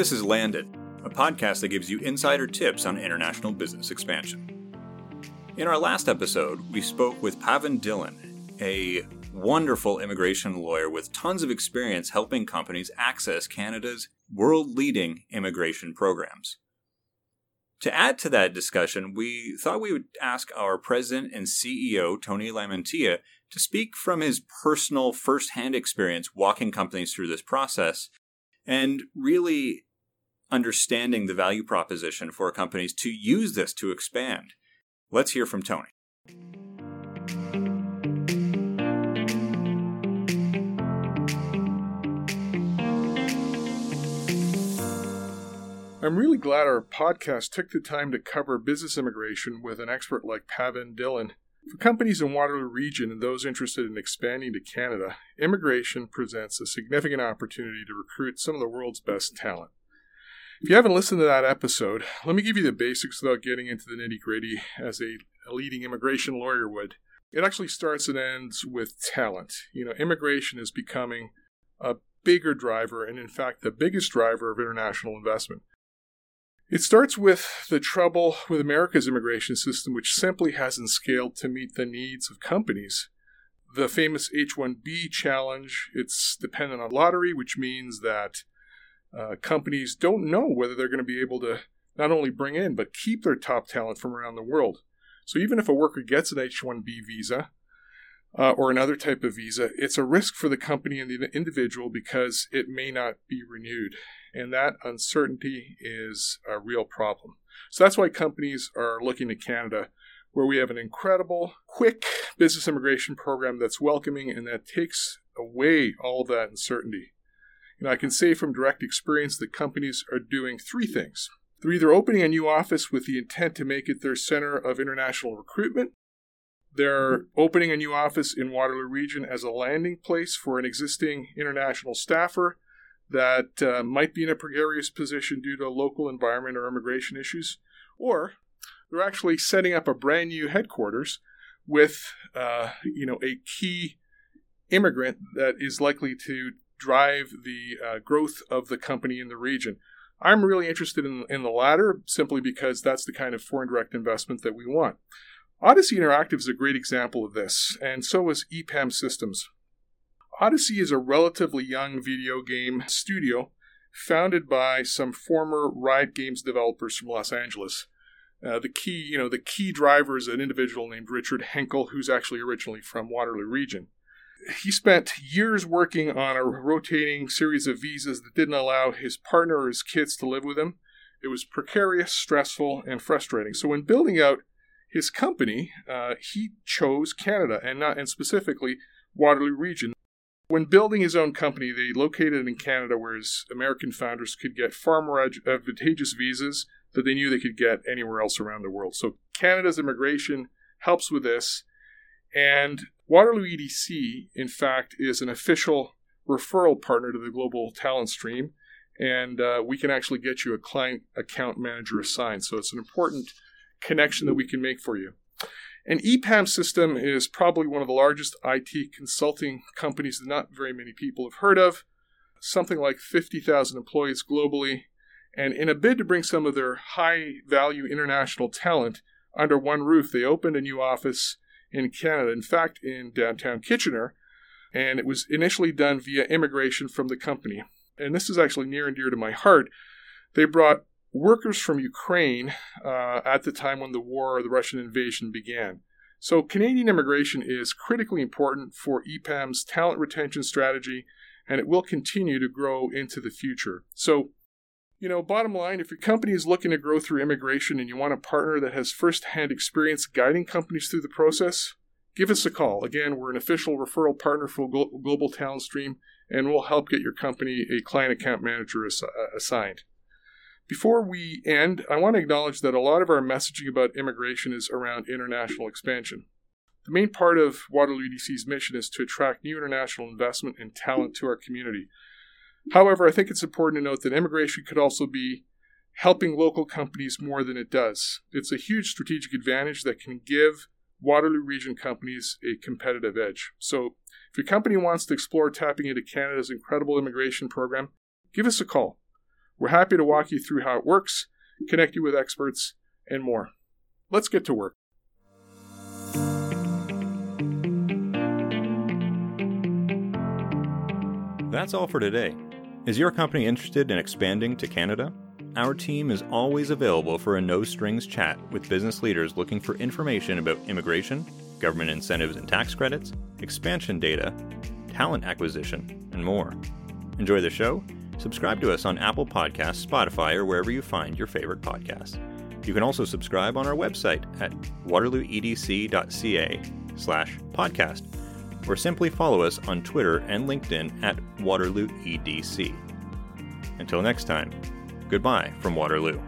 This is Landed, a podcast that gives you insider tips on international business expansion. In our last episode, we spoke with Pavan Dillon, a wonderful immigration lawyer with tons of experience helping companies access Canada's world leading immigration programs. To add to that discussion, we thought we would ask our president and CEO, Tony LaMantia, to speak from his personal first hand experience walking companies through this process and really understanding the value proposition for companies to use this to expand. Let's hear from Tony. I'm really glad our podcast took the time to cover business immigration with an expert like Pavan Dillon. For companies in Waterloo Region and those interested in expanding to Canada, immigration presents a significant opportunity to recruit some of the world's best talent. If you haven't listened to that episode, let me give you the basics without getting into the nitty gritty as a, a leading immigration lawyer would. It actually starts and ends with talent. You know, immigration is becoming a bigger driver, and in fact, the biggest driver of international investment. It starts with the trouble with America's immigration system, which simply hasn't scaled to meet the needs of companies. The famous H 1B challenge, it's dependent on lottery, which means that uh, companies don't know whether they're going to be able to not only bring in, but keep their top talent from around the world. So even if a worker gets an H 1B visa, uh, or another type of visa, it's a risk for the company and the individual because it may not be renewed. And that uncertainty is a real problem. So that's why companies are looking to Canada, where we have an incredible, quick business immigration program that's welcoming and that takes away all that uncertainty. And I can say from direct experience that companies are doing three things. They're either opening a new office with the intent to make it their center of international recruitment, they're opening a new office in Waterloo Region as a landing place for an existing international staffer that uh, might be in a precarious position due to local environment or immigration issues, or they're actually setting up a brand new headquarters with uh, you know a key immigrant that is likely to drive the uh, growth of the company in the region. I'm really interested in, in the latter simply because that's the kind of foreign direct investment that we want. Odyssey Interactive is a great example of this, and so is EPAM Systems. Odyssey is a relatively young video game studio founded by some former Riot Games developers from Los Angeles. Uh, the key, you know, the key driver is an individual named Richard Henkel, who's actually originally from Waterloo region. He spent years working on a rotating series of visas that didn't allow his partner or his kids to live with him. It was precarious, stressful, and frustrating. So, when building out his company, uh, he chose Canada and not, and specifically Waterloo region. When building his own company, they located in Canada, where his American founders could get far more advantageous visas that they knew they could get anywhere else around the world. So Canada's immigration helps with this, and Waterloo EDC, in fact, is an official referral partner to the Global Talent Stream, and uh, we can actually get you a client account manager assigned. So it's an important connection that we can make for you. An EPAM system is probably one of the largest IT consulting companies that not very many people have heard of, something like 50,000 employees globally. And in a bid to bring some of their high value international talent under one roof, they opened a new office in Canada, in fact, in downtown Kitchener. And it was initially done via immigration from the company. And this is actually near and dear to my heart. They brought workers from Ukraine uh, at the time when the war or the Russian invasion began. So, Canadian immigration is critically important for EPAM's talent retention strategy, and it will continue to grow into the future. So, you know, bottom line, if your company is looking to grow through immigration and you want a partner that has first-hand experience guiding companies through the process, give us a call. Again, we're an official referral partner for Global Talent Stream, and we'll help get your company a client account manager ass- uh, assigned. Before we end, I want to acknowledge that a lot of our messaging about immigration is around international expansion. The main part of Waterloo DC's mission is to attract new international investment and talent to our community. However, I think it's important to note that immigration could also be helping local companies more than it does. It's a huge strategic advantage that can give Waterloo region companies a competitive edge. So, if your company wants to explore tapping into Canada's incredible immigration program, give us a call. We're happy to walk you through how it works, connect you with experts, and more. Let's get to work. That's all for today. Is your company interested in expanding to Canada? Our team is always available for a no strings chat with business leaders looking for information about immigration, government incentives and tax credits, expansion data, talent acquisition, and more. Enjoy the show? Subscribe to us on Apple Podcasts, Spotify, or wherever you find your favorite podcasts. You can also subscribe on our website at waterlooedc.ca slash podcast, or simply follow us on Twitter and LinkedIn at WaterlooEDC. Until next time, goodbye from Waterloo.